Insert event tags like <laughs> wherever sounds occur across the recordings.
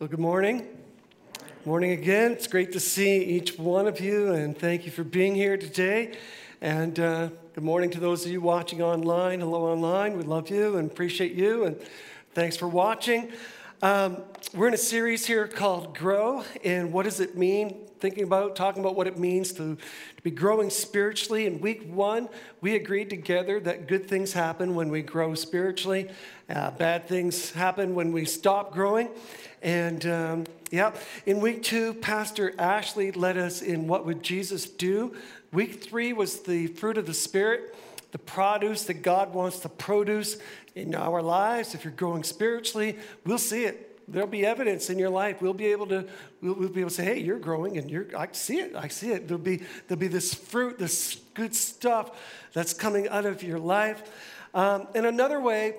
Well, good morning. Morning again. It's great to see each one of you, and thank you for being here today. And uh, good morning to those of you watching online. Hello, online. We love you and appreciate you, and thanks for watching. Um, we're in a series here called Grow, and what does it mean? Thinking about, talking about what it means to, to be growing spiritually. In week one, we agreed together that good things happen when we grow spiritually, uh, bad things happen when we stop growing. And um, yeah, in week two, Pastor Ashley led us in What Would Jesus Do? Week three was the fruit of the Spirit, the produce that God wants to produce in our lives. If you're growing spiritually, we'll see it. There'll be evidence in your life. We'll be able to, we'll, we'll be able to say, hey, you're growing and you're, I see it, I see it. There'll be, there'll be this fruit, this good stuff that's coming out of your life. Um, and another way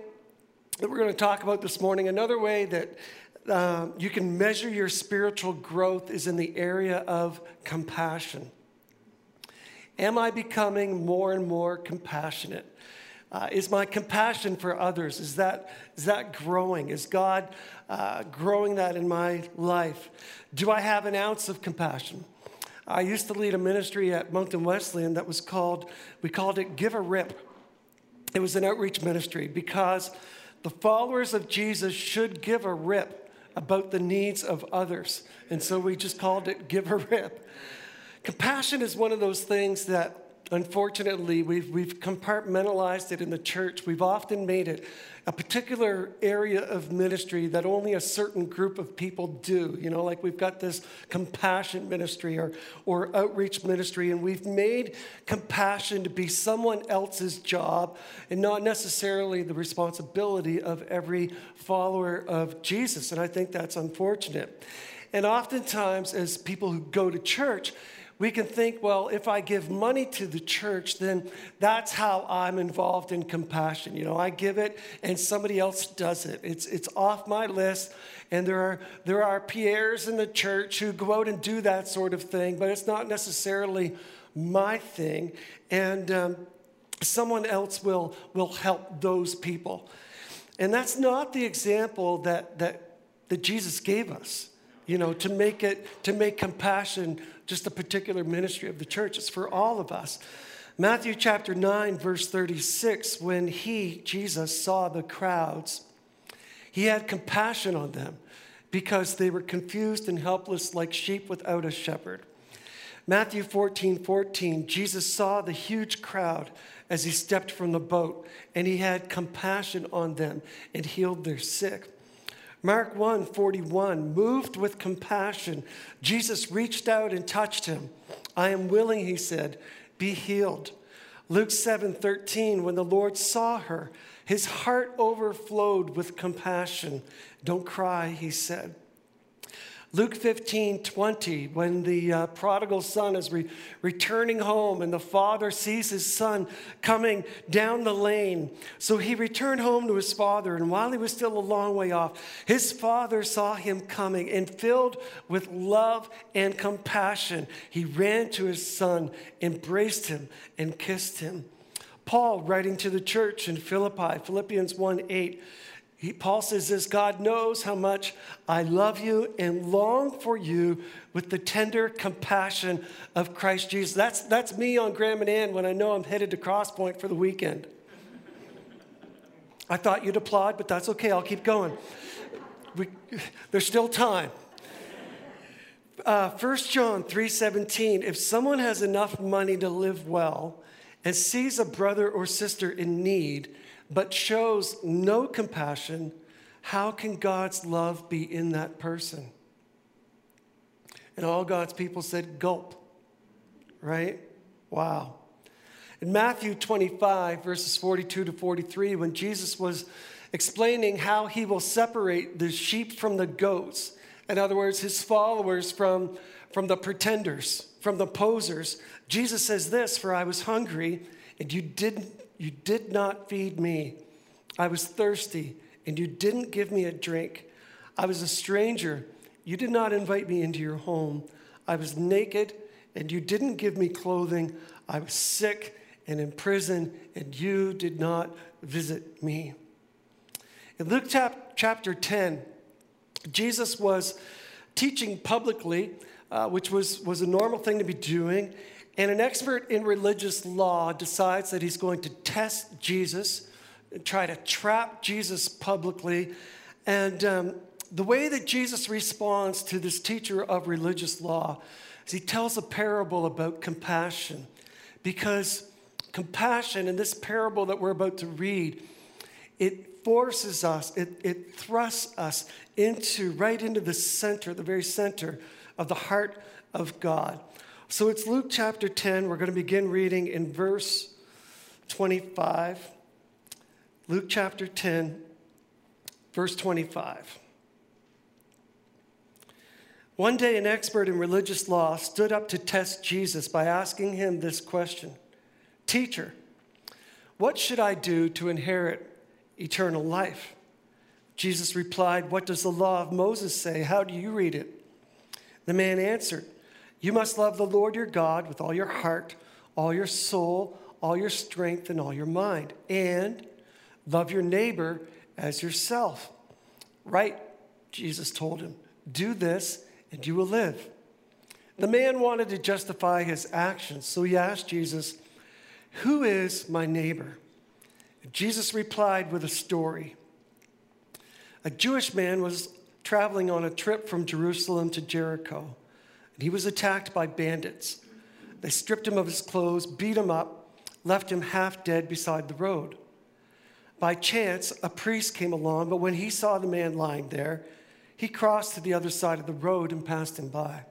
that we're going to talk about this morning, another way that uh, you can measure your spiritual growth is in the area of compassion. Am I becoming more and more compassionate? Uh, is my compassion for others is that is that growing? Is God uh, growing that in my life? Do I have an ounce of compassion? I used to lead a ministry at Moncton Wesleyan that was called we called it Give a Rip. It was an outreach ministry because the followers of Jesus should give a rip about the needs of others. And so we just called it Give a Rip. Compassion is one of those things that unfortunately we've, we've compartmentalized it in the church. We've often made it a particular area of ministry that only a certain group of people do. You know, like we've got this compassion ministry or, or outreach ministry, and we've made compassion to be someone else's job and not necessarily the responsibility of every follower of Jesus. And I think that's unfortunate. And oftentimes, as people who go to church, we can think, well, if I give money to the church, then that's how I'm involved in compassion. You know, I give it and somebody else does it. It's, it's off my list. And there are, there are Pierres in the church who go out and do that sort of thing, but it's not necessarily my thing. And um, someone else will, will help those people. And that's not the example that, that, that Jesus gave us, you know, to make it, to make compassion just a particular ministry of the church. It's for all of us. Matthew chapter 9, verse 36, when he, Jesus, saw the crowds, he had compassion on them because they were confused and helpless like sheep without a shepherd. Matthew 14, 14, Jesus saw the huge crowd as he stepped from the boat, and he had compassion on them and healed their sick. Mark 1 41, moved with compassion, Jesus reached out and touched him. I am willing, he said, be healed. Luke 7 13, when the Lord saw her, his heart overflowed with compassion. Don't cry, he said. Luke 15, 20, when the uh, prodigal son is re- returning home and the father sees his son coming down the lane. So he returned home to his father, and while he was still a long way off, his father saw him coming and filled with love and compassion. He ran to his son, embraced him, and kissed him. Paul, writing to the church in Philippi, Philippians 1 8, he, Paul says this God knows how much I love you and long for you with the tender compassion of Christ Jesus. That's, that's me on Graham and Ann when I know I'm headed to Crosspoint for the weekend. I thought you'd applaud, but that's okay. I'll keep going. We, there's still time. Uh, 1 John 3:17 If someone has enough money to live well and sees a brother or sister in need, but shows no compassion, how can God's love be in that person? And all God's people said, Gulp, right? Wow. In Matthew 25, verses 42 to 43, when Jesus was explaining how he will separate the sheep from the goats, in other words, his followers from, from the pretenders, from the posers, Jesus says this For I was hungry, and you didn't you did not feed me. I was thirsty, and you didn't give me a drink. I was a stranger. You did not invite me into your home. I was naked, and you didn't give me clothing. I was sick and in prison, and you did not visit me. In Luke chapter 10, Jesus was teaching publicly, uh, which was, was a normal thing to be doing. And an expert in religious law decides that he's going to test Jesus, try to trap Jesus publicly. And um, the way that Jesus responds to this teacher of religious law is he tells a parable about compassion. Because compassion in this parable that we're about to read, it forces us, it, it thrusts us into right into the center, the very center of the heart of God. So it's Luke chapter 10. We're going to begin reading in verse 25. Luke chapter 10, verse 25. One day, an expert in religious law stood up to test Jesus by asking him this question Teacher, what should I do to inherit eternal life? Jesus replied, What does the law of Moses say? How do you read it? The man answered, You must love the Lord your God with all your heart, all your soul, all your strength, and all your mind, and love your neighbor as yourself. Right, Jesus told him. Do this and you will live. The man wanted to justify his actions, so he asked Jesus, Who is my neighbor? Jesus replied with a story. A Jewish man was traveling on a trip from Jerusalem to Jericho, he was attacked by bandits. They stripped him of his clothes, beat him up, left him half dead beside the road. By chance, a priest came along, but when he saw the man lying there, he crossed to the other side of the road and passed him by.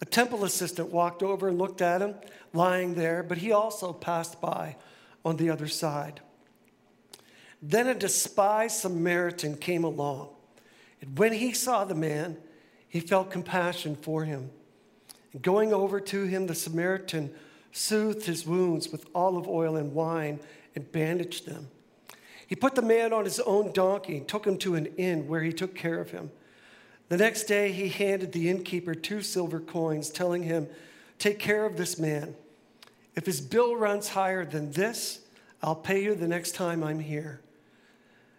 A temple assistant walked over and looked at him lying there, but he also passed by on the other side. Then a despised Samaritan came along. And when he saw the man, he felt compassion for him. And going over to him, the Samaritan soothed his wounds with olive oil and wine and bandaged them. He put the man on his own donkey and took him to an inn where he took care of him. The next day, he handed the innkeeper two silver coins, telling him, Take care of this man. If his bill runs higher than this, I'll pay you the next time I'm here.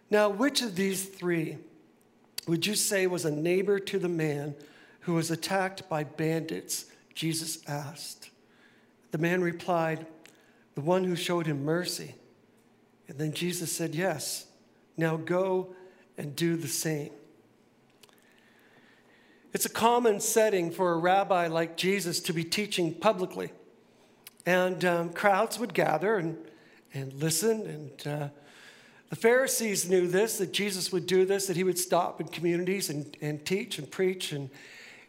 Now, which of these three would you say was a neighbor to the man who was attacked by bandits? Jesus asked. The man replied, The one who showed him mercy. And then Jesus said, Yes, now go and do the same. It's a common setting for a rabbi like Jesus to be teaching publicly. And um, crowds would gather and, and listen. And uh, the Pharisees knew this, that Jesus would do this, that he would stop in communities and, and teach and preach. And,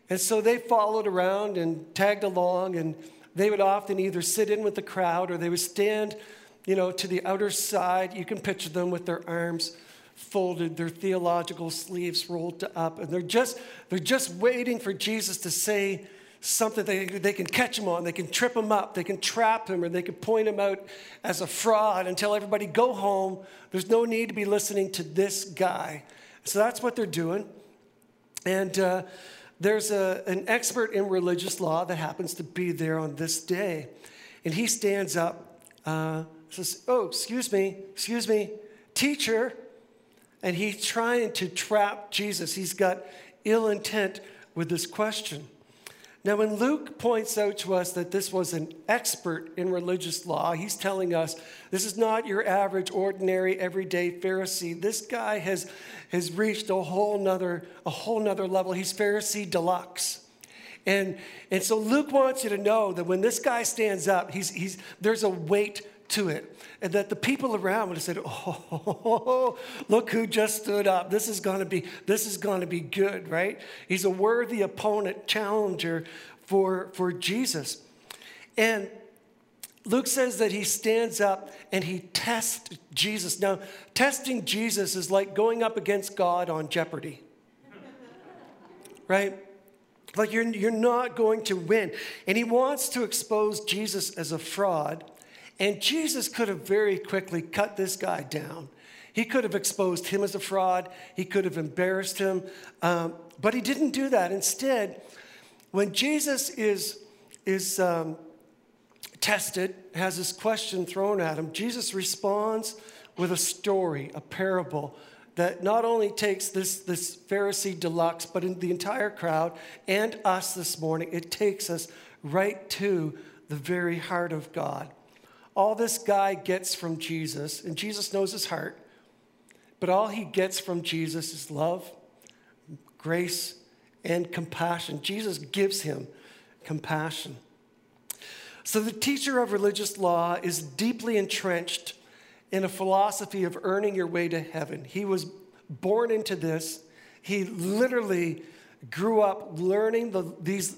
and so they followed around and tagged along. And they would often either sit in with the crowd or they would stand you know, to the outer side. You can picture them with their arms folded, their theological sleeves rolled up, and they're just, they're just waiting for Jesus to say something they, they can catch him on. They can trip him up, they can trap him, or they can point him out as a fraud and tell everybody, go home. There's no need to be listening to this guy. So that's what they're doing. And uh, there's a, an expert in religious law that happens to be there on this day. And he stands up. Uh, says, Oh, excuse me, excuse me, teacher. And he's trying to trap Jesus. He's got ill intent with this question. Now, when Luke points out to us that this was an expert in religious law, he's telling us this is not your average, ordinary, everyday Pharisee. This guy has, has reached a whole nother, a whole nother level. He's Pharisee deluxe. And, and so Luke wants you to know that when this guy stands up, he's, he's, there's a weight to it. And that the people around would have said, Oh, <laughs> look who just stood up. This is gonna be, this is gonna be good, right? He's a worthy opponent, challenger for, for Jesus. And Luke says that he stands up and he tests Jesus. Now, testing Jesus is like going up against God on Jeopardy, <laughs> right? Like you're, you're not going to win. And he wants to expose Jesus as a fraud and Jesus could have very quickly cut this guy down. He could have exposed him as a fraud, he could have embarrassed him, um, but he didn't do that. Instead, when Jesus is, is um, tested, has this question thrown at him, Jesus responds with a story, a parable that not only takes this, this Pharisee deluxe, but in the entire crowd and us this morning, it takes us right to the very heart of God. All this guy gets from Jesus, and Jesus knows his heart, but all he gets from Jesus is love, grace, and compassion. Jesus gives him compassion. So the teacher of religious law is deeply entrenched in a philosophy of earning your way to heaven. He was born into this. He literally grew up learning the, these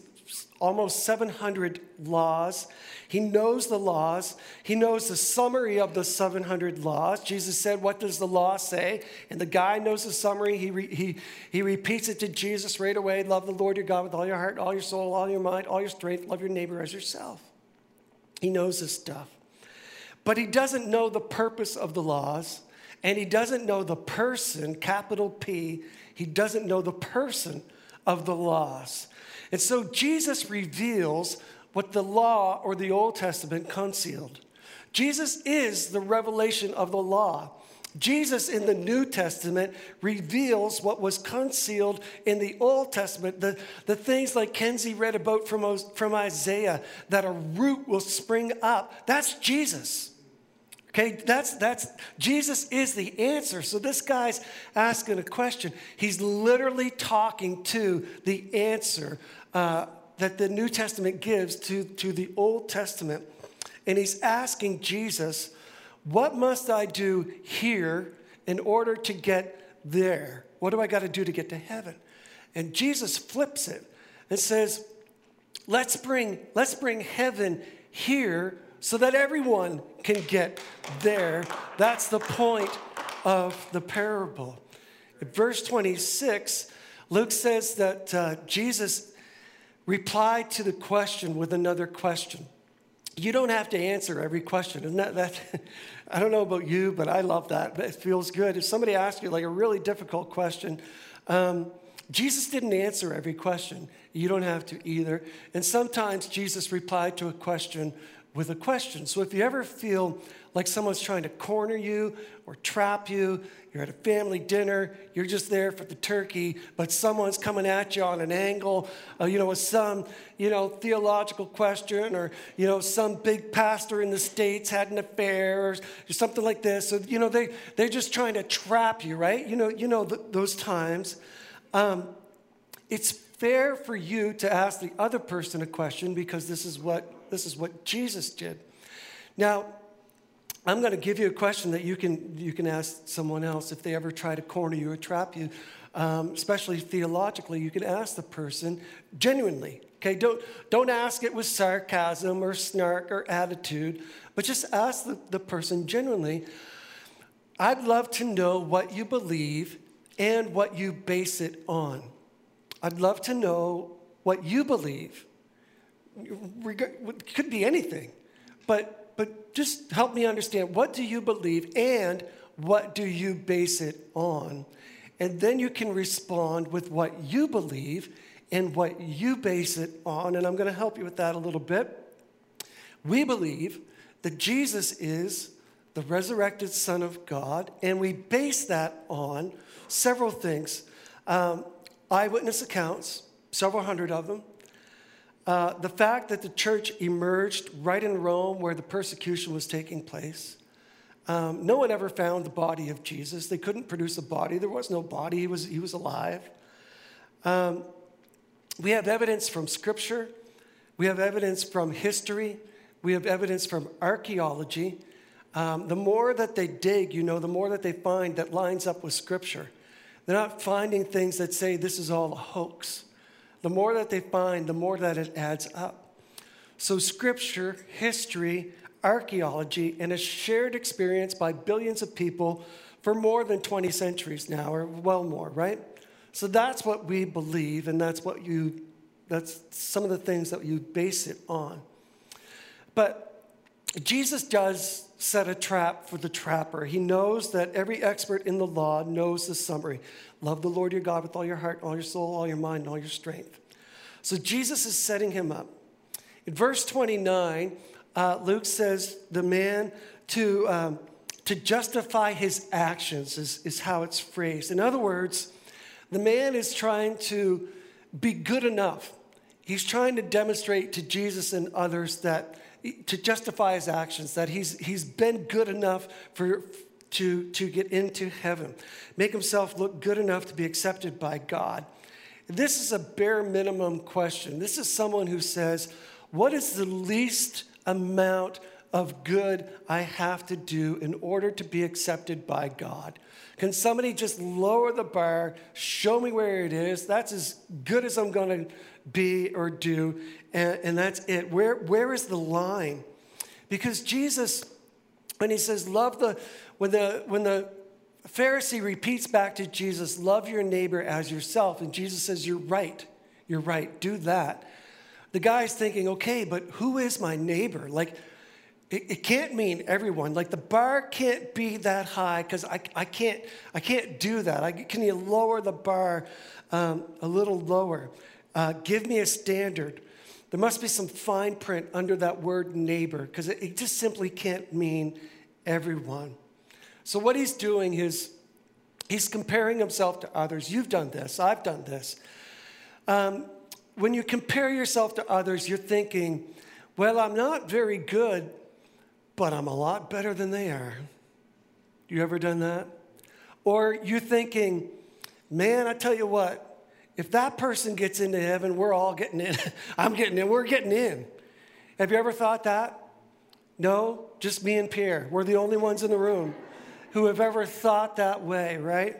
almost 700 laws. He knows the laws. He knows the summary of the 700 laws. Jesus said, What does the law say? And the guy knows the summary. He, re- he, he repeats it to Jesus right away Love the Lord your God with all your heart, all your soul, all your mind, all your strength. Love your neighbor as yourself. He knows this stuff. But he doesn't know the purpose of the laws, and he doesn't know the person, capital P, he doesn't know the person of the laws. And so Jesus reveals what the law or the Old Testament concealed. Jesus is the revelation of the law. Jesus in the New Testament reveals what was concealed in the Old Testament, the, the things like Kenzie read about from, from Isaiah, that a root will spring up. That's Jesus. Okay, that's that's Jesus is the answer. So this guy's asking a question. He's literally talking to the answer uh, that the New Testament gives to, to the Old Testament. And he's asking Jesus, What must I do here in order to get there? What do I got to do to get to heaven? And Jesus flips it and says, Let's bring, let's bring heaven here so that everyone can get there. That's the point of the parable. In verse 26, Luke says that uh, Jesus replied to the question with another question. You don't have to answer every question. Isn't that, that <laughs> I don't know about you, but I love that. It feels good. If somebody asks you like a really difficult question, um, Jesus didn't answer every question. You don't have to either. And sometimes Jesus replied to a question with a question. So if you ever feel like someone's trying to corner you or trap you, you're at a family dinner, you're just there for the turkey, but someone's coming at you on an angle, uh, you know, with some, you know, theological question, or, you know, some big pastor in the States had an affair, or, something like this. So, you know, they, they're just trying to trap you, right? You know, you know th- those times. Um, it's fair for you to ask the other person a question because this is what this is what Jesus did. Now, I'm going to give you a question that you can, you can ask someone else if they ever try to corner you or trap you, um, especially theologically. You can ask the person genuinely. Okay, don't, don't ask it with sarcasm or snark or attitude, but just ask the, the person genuinely. I'd love to know what you believe and what you base it on. I'd love to know what you believe it could be anything, but, but just help me understand what do you believe and what do you base it on? And then you can respond with what you believe and what you base it on. And I'm going to help you with that a little bit. We believe that Jesus is the resurrected Son of God, and we base that on several things um, eyewitness accounts, several hundred of them, uh, the fact that the church emerged right in Rome where the persecution was taking place. Um, no one ever found the body of Jesus. They couldn't produce a body. There was no body. He was, he was alive. Um, we have evidence from Scripture. We have evidence from history. We have evidence from archaeology. Um, the more that they dig, you know, the more that they find that lines up with Scripture. They're not finding things that say this is all a hoax the more that they find, the more that it adds up. So, scripture, history, archaeology, and a shared experience by billions of people for more than 20 centuries now, or well more, right? So that's what we believe, and that's what you, that's some of the things that you base it on. But Jesus does set a trap for the trapper. He knows that every expert in the law knows the summary. Love the Lord your God with all your heart, all your soul, all your mind, all your strength. So Jesus is setting him up. In verse 29, uh, Luke says the man to, um, to justify his actions, is, is how it's phrased. In other words, the man is trying to be good enough. He's trying to demonstrate to Jesus and others that to justify his actions, that he's, he's been good enough for, to, to get into heaven, make himself look good enough to be accepted by God. This is a bare minimum question. This is someone who says, What is the least amount of good I have to do in order to be accepted by God? Can somebody just lower the bar, show me where it is? That's as good as I'm going to be or do, and, and that's it. Where, where is the line? Because Jesus, when he says, love the, when the, when the Pharisee repeats back to Jesus, love your neighbor as yourself, and Jesus says, you're right, you're right, do that. The guy's thinking, okay, but who is my neighbor? Like, it, can't mean everyone. Like the bar can't be that high because I, I, can't, I can't do that. I, can you lower the bar um, a little lower? Uh, give me a standard. There must be some fine print under that word neighbor because it, it just simply can't mean everyone. So, what he's doing is he's comparing himself to others. You've done this, I've done this. Um, when you compare yourself to others, you're thinking, well, I'm not very good but I'm a lot better than they are. You ever done that? Or you're thinking, man, I tell you what, if that person gets into heaven, we're all getting in. <laughs> I'm getting in, we're getting in. Have you ever thought that? No, just me and Pierre. We're the only ones in the room who have ever thought that way, right?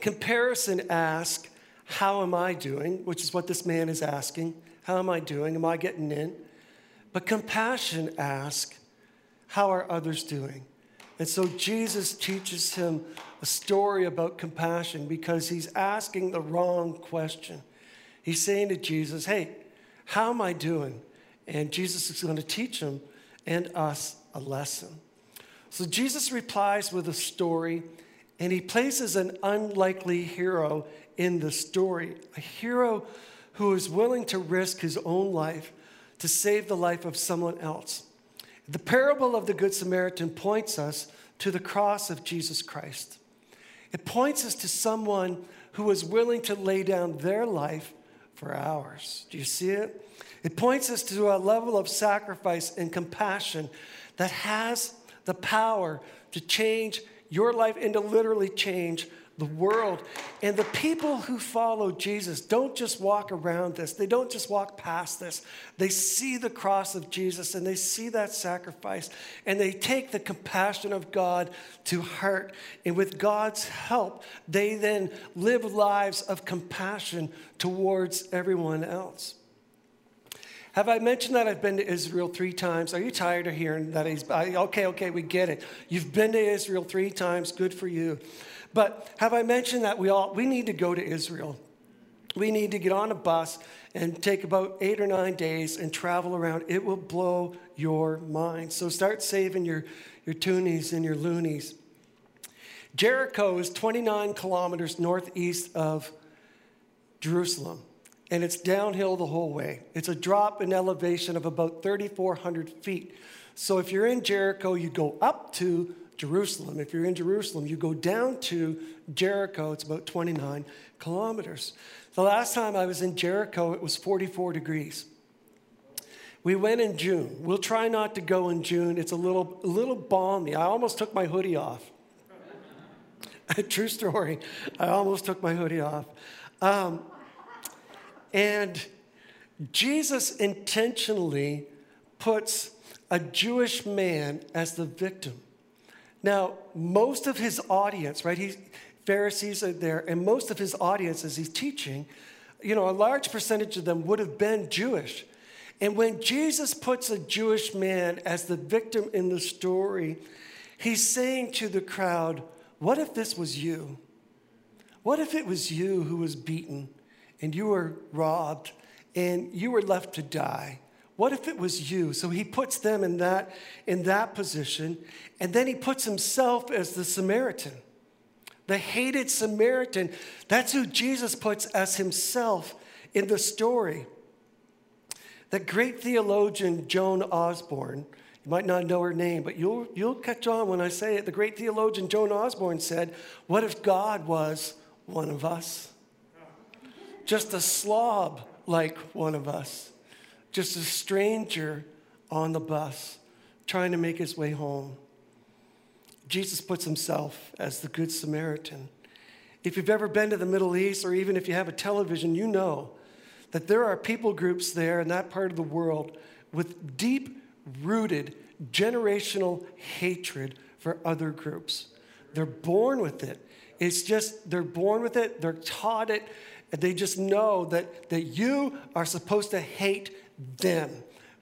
Comparison asks, How am I doing? Which is what this man is asking. How am I doing? Am I getting in? But compassion asks, How are others doing? And so Jesus teaches him a story about compassion because he's asking the wrong question. He's saying to Jesus, Hey, how am I doing? And Jesus is going to teach him and us a lesson. So Jesus replies with a story, and he places an unlikely hero in the story, a hero who is willing to risk his own life to save the life of someone else. The parable of the Good Samaritan points us to the cross of Jesus Christ. It points us to someone who was willing to lay down their life for ours. Do you see it? It points us to a level of sacrifice and compassion that has the power to change your life and to literally change the world. And the people who follow Jesus don't just walk around this, they don't just walk past this. They see the cross of Jesus and they see that sacrifice and they take the compassion of God to heart. And with God's help, they then live lives of compassion towards everyone else. Have I mentioned that I've been to Israel three times? Are you tired of hearing that? He's, okay, okay, we get it. You've been to Israel three times. Good for you. But have I mentioned that we all we need to go to Israel? We need to get on a bus and take about eight or nine days and travel around. It will blow your mind. So start saving your, your toonies and your loonies. Jericho is 29 kilometers northeast of Jerusalem, and it's downhill the whole way. It's a drop in elevation of about 3,400 feet. So if you're in Jericho, you go up to Jerusalem. If you're in Jerusalem, you go down to Jericho, it's about 29 kilometers. The last time I was in Jericho, it was 44 degrees. We went in June. We'll try not to go in June. It's a little, a little balmy. I almost took my hoodie off. <laughs> True story. I almost took my hoodie off. Um, and Jesus intentionally puts a Jewish man as the victim. Now, most of his audience, right? He's, Pharisees are there, and most of his audience, as he's teaching, you know, a large percentage of them would have been Jewish. And when Jesus puts a Jewish man as the victim in the story, he's saying to the crowd, What if this was you? What if it was you who was beaten and you were robbed and you were left to die? What if it was you? So he puts them in that, in that position, and then he puts himself as the Samaritan. The hated Samaritan. That's who Jesus puts as himself in the story. The great theologian Joan Osborne, You might not know her name, but you'll, you'll catch on when I say it. The great theologian Joan Osborne said, What if God was one of us? Just a slob like one of us, just a stranger on the bus trying to make his way home. Jesus puts himself as the Good Samaritan. If you've ever been to the Middle East, or even if you have a television, you know that there are people groups there in that part of the world with deep rooted generational hatred for other groups. They're born with it. It's just, they're born with it, they're taught it, and they just know that, that you are supposed to hate them.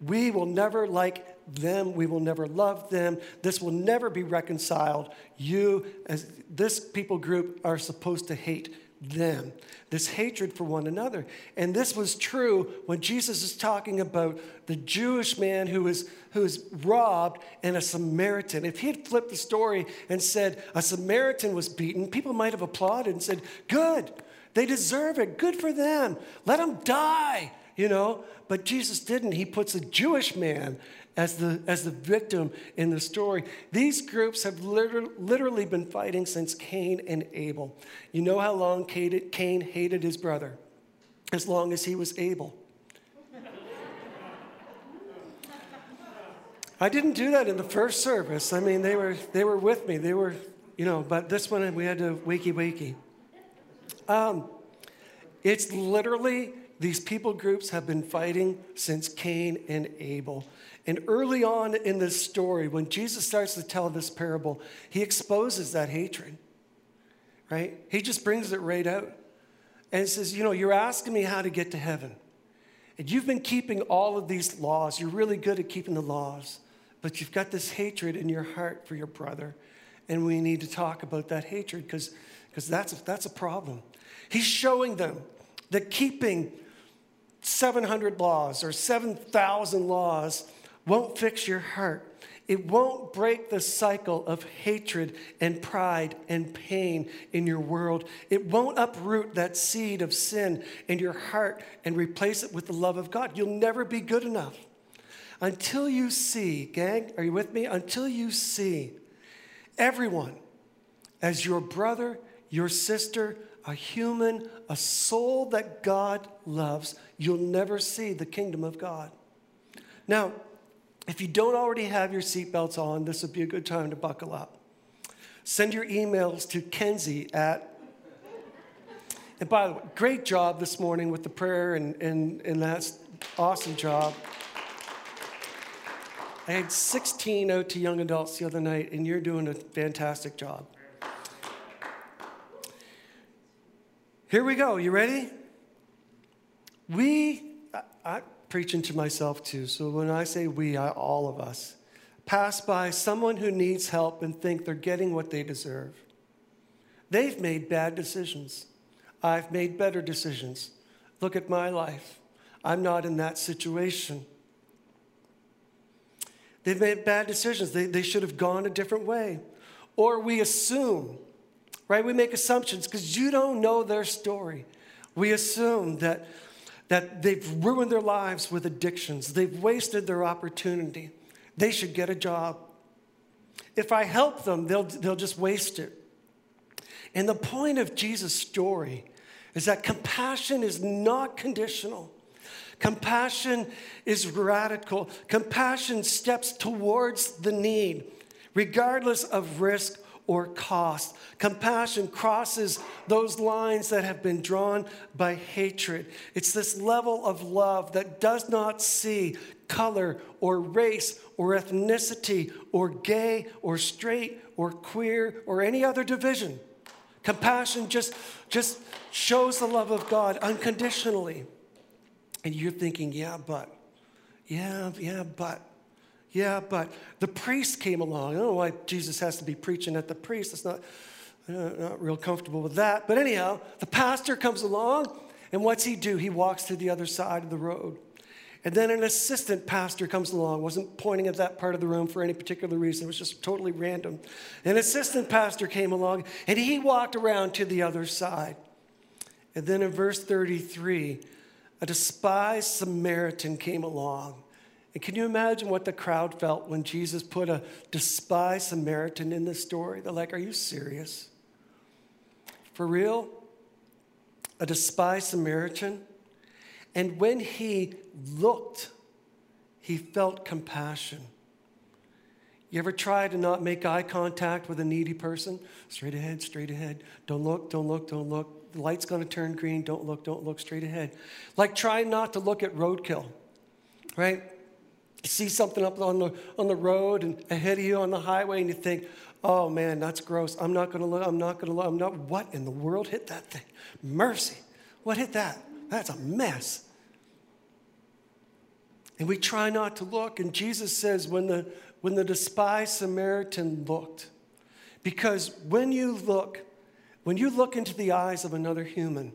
We will never like them. We will never love them. This will never be reconciled. You, as this people group, are supposed to hate them. This hatred for one another. And this was true when Jesus is talking about the Jewish man who was, who was robbed and a Samaritan. If he had flipped the story and said a Samaritan was beaten, people might have applauded and said, Good, they deserve it. Good for them. Let them die, you know. But Jesus didn't. He puts a Jewish man as the, as the victim in the story. These groups have literally, been fighting since Cain and Abel. You know how long Cain hated his brother? As long as he was able. I didn't do that in the first service. I mean, they were, they were with me. They were, you know, but this one we had to wakey wakey. Um, it's literally, these people groups have been fighting since Cain and Abel. And early on in this story, when Jesus starts to tell this parable, he exposes that hatred, right? He just brings it right out. And says, You know, you're asking me how to get to heaven. And you've been keeping all of these laws. You're really good at keeping the laws. But you've got this hatred in your heart for your brother. And we need to talk about that hatred because that's, that's a problem. He's showing them that keeping 700 laws or 7,000 laws won't fix your heart. It won't break the cycle of hatred and pride and pain in your world. It won't uproot that seed of sin in your heart and replace it with the love of God. You'll never be good enough. Until you see, gang, are you with me? Until you see everyone as your brother, your sister, a human, a soul that God loves, you'll never see the kingdom of God. Now, if you don't already have your seatbelts on, this would be a good time to buckle up. Send your emails to Kenzie at and by the way, great job this morning with the prayer, and, and, and that's awesome job. I had 16 out to young adults the other night, and you're doing a fantastic job. Here we go. You ready? We, I, I preaching to myself too. So when I say we, I, all of us, pass by someone who needs help and think they're getting what they deserve. They've made bad decisions. I've made better decisions. Look at my life. I'm not in that situation. They've made bad decisions. They, they should have gone a different way. Or we assume, right? We make assumptions because you don't know their story. We assume that that they've ruined their lives with addictions, they've wasted their opportunity. They should get a job. If I help them, they'll, they'll just waste it. And the point of Jesus' story is that compassion is not conditional. Compassion is radical. Compassion steps towards the need, regardless of risk or cost. Compassion crosses those lines that have been drawn by hatred. It's this level of love that does not see color or race or ethnicity or gay or straight or queer or any other division. Compassion just, just shows the love of God unconditionally. And you're thinking, yeah, but, yeah, yeah, but. Yeah, but the priest came along. I don't know why Jesus has to be preaching at the priest. It's not, uh, not real comfortable with that. But anyhow, the pastor comes along, and what's he do? He walks to the other side of the road. And then an assistant pastor comes along, wasn't pointing at that part of the room for any particular reason, it was just totally random. An assistant pastor came along, and he walked around to the other side. And then in verse 33, a despised Samaritan came along And can you imagine what the crowd felt when Jesus put a despised Samaritan in this story? They're like, Are you serious? For real? A despised Samaritan? And when he looked, he felt compassion. You ever try to not make eye contact with a needy person? Straight ahead, straight ahead. Don't look, don't look, don't look. The light's to turn green. Don't look, don't look, straight ahead. Like trying not to look at roadkill, right? You see something up on the, on the road and ahead of you on the highway, and you think, oh man, that's gross. I'm not to look, I'm not to look, I'm not. What in the world hit that thing? Mercy. What hit that? That's a mess. And we try not to look. And Jesus says, when the, when the despised Samaritan looked, because when you look, when you look into the eyes of another human,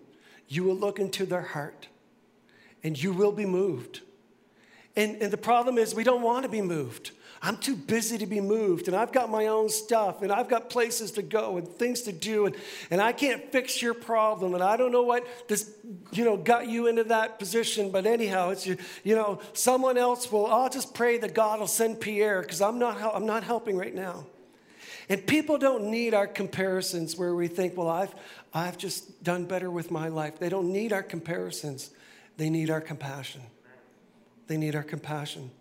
you will look into their heart and you will be moved. And, and the problem is, we don't want to be moved. I'm too busy to be moved, and I've got my own stuff, and I've got places to go and things to do, and, and I can't fix your problem, and I don't know what this, you know, got you into that position, but anyhow, it's you, you know, someone else will. I'll just pray that God will send Pierre because I'm not, I'm not helping right now. And people don't need our comparisons where we think, well, I've, I've just done better with my life. They don't need our comparisons. They need our compassion. They need our compassion.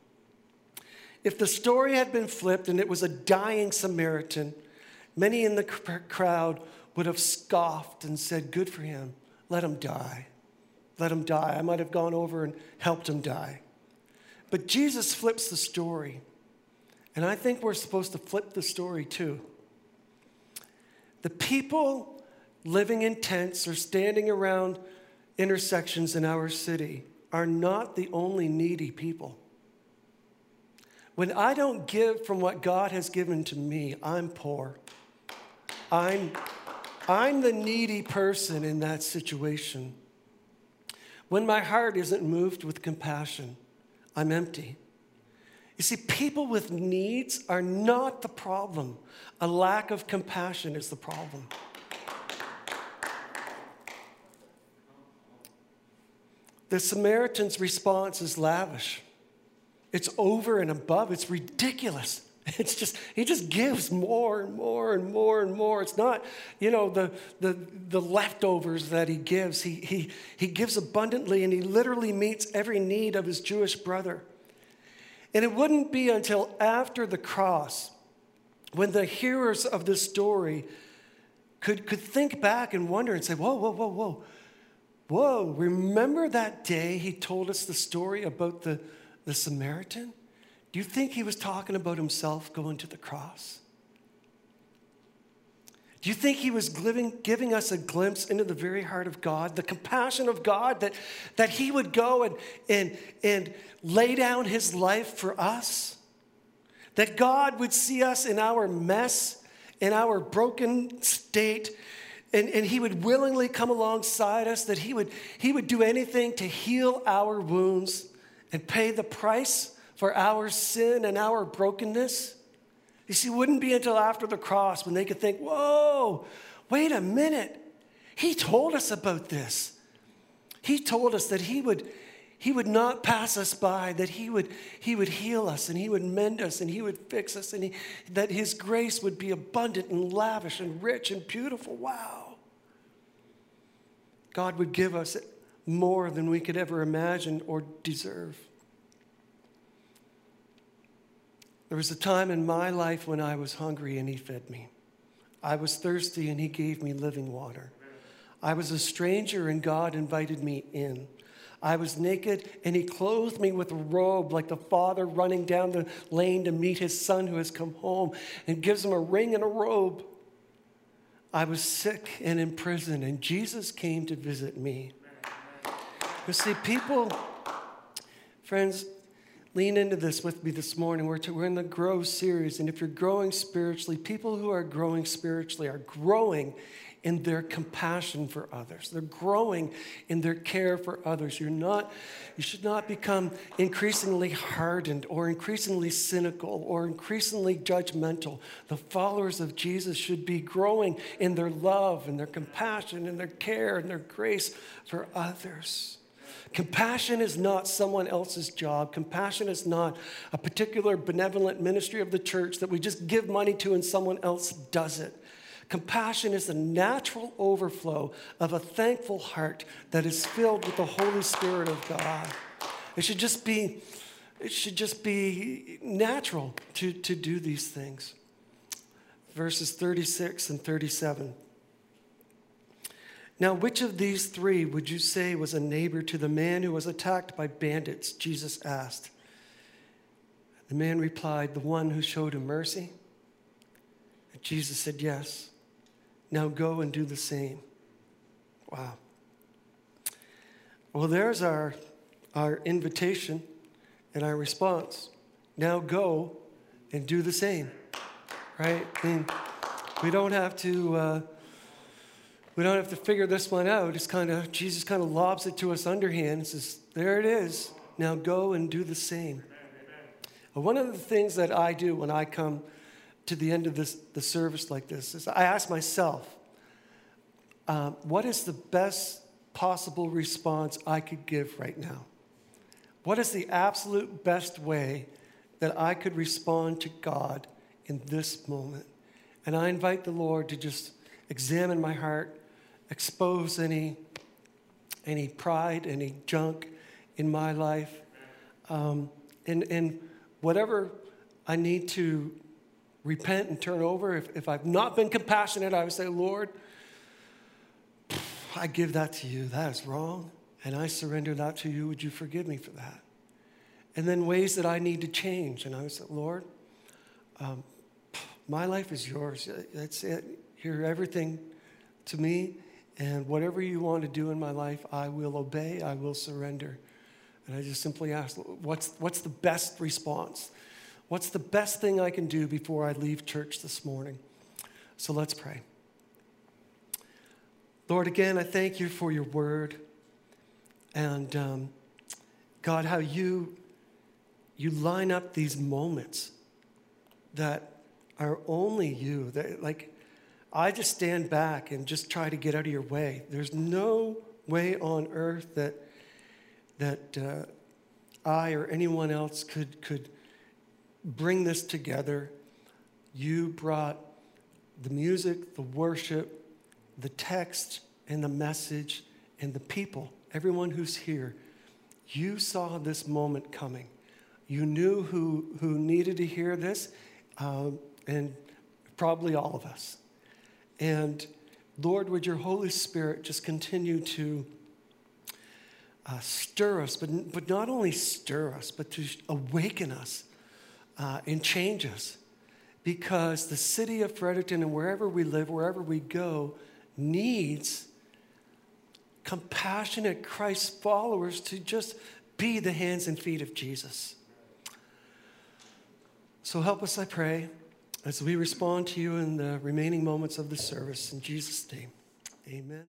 If the story had been flipped and it was a dying Samaritan, many in the crowd would have scoffed and said, Good for him. Let him die. Let him die. I might have gone over and helped him die. But Jesus flips the story. And I think we're supposed to flip the story too. The people living in tents or standing around intersections in our city are not the only needy people. When I don't give from what God has given to me, I'm poor. I'm, I'm the needy person in that situation. When my heart isn't moved with compassion, I'm empty. You see, people with needs are not the problem. A lack of compassion is the problem. The Samaritan's response is lavish. It's over and above. It's ridiculous. <laughs> It's just, he just gives more and more and more and more. It's not, you know, the, the, the leftovers that he gives. He, he, he gives abundantly and he literally meets every need of his Jewish brother. And it wouldn't be until after the cross when the hearers of this story could, could think back and wonder and say, whoa, whoa, whoa, whoa. Whoa, remember that day he told us the story about the, the Samaritan? Do you think he was talking about himself going to the cross? Do you think he was giving, giving us a glimpse into the very heart of God, the compassion of God, that, that he would go and, and, and lay down his life for us? That God would see us in our mess, in our broken state, and, and he would willingly come alongside us, that he would, he would do anything to heal our wounds and pay the price for our sin and our brokenness. You see, it wouldn't be until after the cross when they could think, whoa, wait a minute. He told us about this. He told us that he would, he would not pass us by, that he would, he would heal us and he would mend us and he would fix us and he, that his grace would be abundant and lavish and rich and beautiful. Wow. God would give us more than we could ever imagine or deserve. There was a time in my life when I was hungry and He fed me. I was thirsty and He gave me living water. I was a stranger and God invited me in. I was naked and He clothed me with a robe like the father running down the lane to meet his son who has come home and gives him a ring and a robe. I was sick and in prison, and Jesus came to visit me. You see, people, friends, lean into this with me this morning. We're, to, we're in the Grow series, and if you're growing spiritually, people who are growing spiritually are growing in their compassion for others. They're growing in their care for others. You're not, you should not become increasingly hardened or increasingly cynical or increasingly judgmental. The followers of Jesus should be growing in their love and their compassion and their care and their grace for others. Compassion is not someone else's job. Compassion is not a particular benevolent ministry of the church that we just give money to and someone else does it. Compassion is the natural overflow of a thankful heart that is filled with the Holy Spirit of God. It should just be, it should just be natural to, to do these things. Verses 36 and 37. Now, which of these three would you say was a neighbor to the man who was attacked by bandits? Jesus asked. The man replied, The one who showed him mercy. And Jesus said, Yes. Now go and do the same. Wow. Well, there's our, our invitation and our response. Now go and do the same. Right? I mean, we don't have to. Uh, we don't have to figure this one out. It's kind of, Jesus kind of lobs it to us underhand and says, There it is. Now go and do the same. Amen, one of the things that I do when I come to the end of this, the service like this is I ask myself, um, what is the best possible response I could give right now? What is the absolute best way that I could respond to God in this moment? And I invite the Lord to just examine my heart expose any, any pride, any junk in my life. Um, and, and whatever I need to repent and turn over, if, if I've not been compassionate, I would say, Lord, I give that to you. That is wrong. And I surrender that to you. Would you forgive me for that? And then ways that I need to change. And I would say, Lord, um, my life is yours. That's it. Hear everything to me. And whatever you want to do in my life, I will obey, I will surrender. And I just simply ask, what's, what's the best response? What's the best thing I can do before I leave church this morning? So let's pray. Lord, again, I thank you for your word. And um, God, how you, you line up these moments that are only you. That, like, I just stand back and just try to get out of your way. There's no way on earth that, that uh, I or anyone else could, could bring this together. You brought the music, the worship, the text, and the message, and the people, everyone who's here. You saw this moment coming. You knew who, who needed to hear this, um, and probably all of us. And Lord, would your Holy Spirit just continue to uh, stir us, but, but not only stir us, but to awaken us uh, and change us. Because the city of Fredericton and wherever we live, wherever we go, needs compassionate Christ followers to just be the hands and feet of Jesus. So help us, I pray as we respond to you in the remaining moments of the service. In Jesus' name, amen.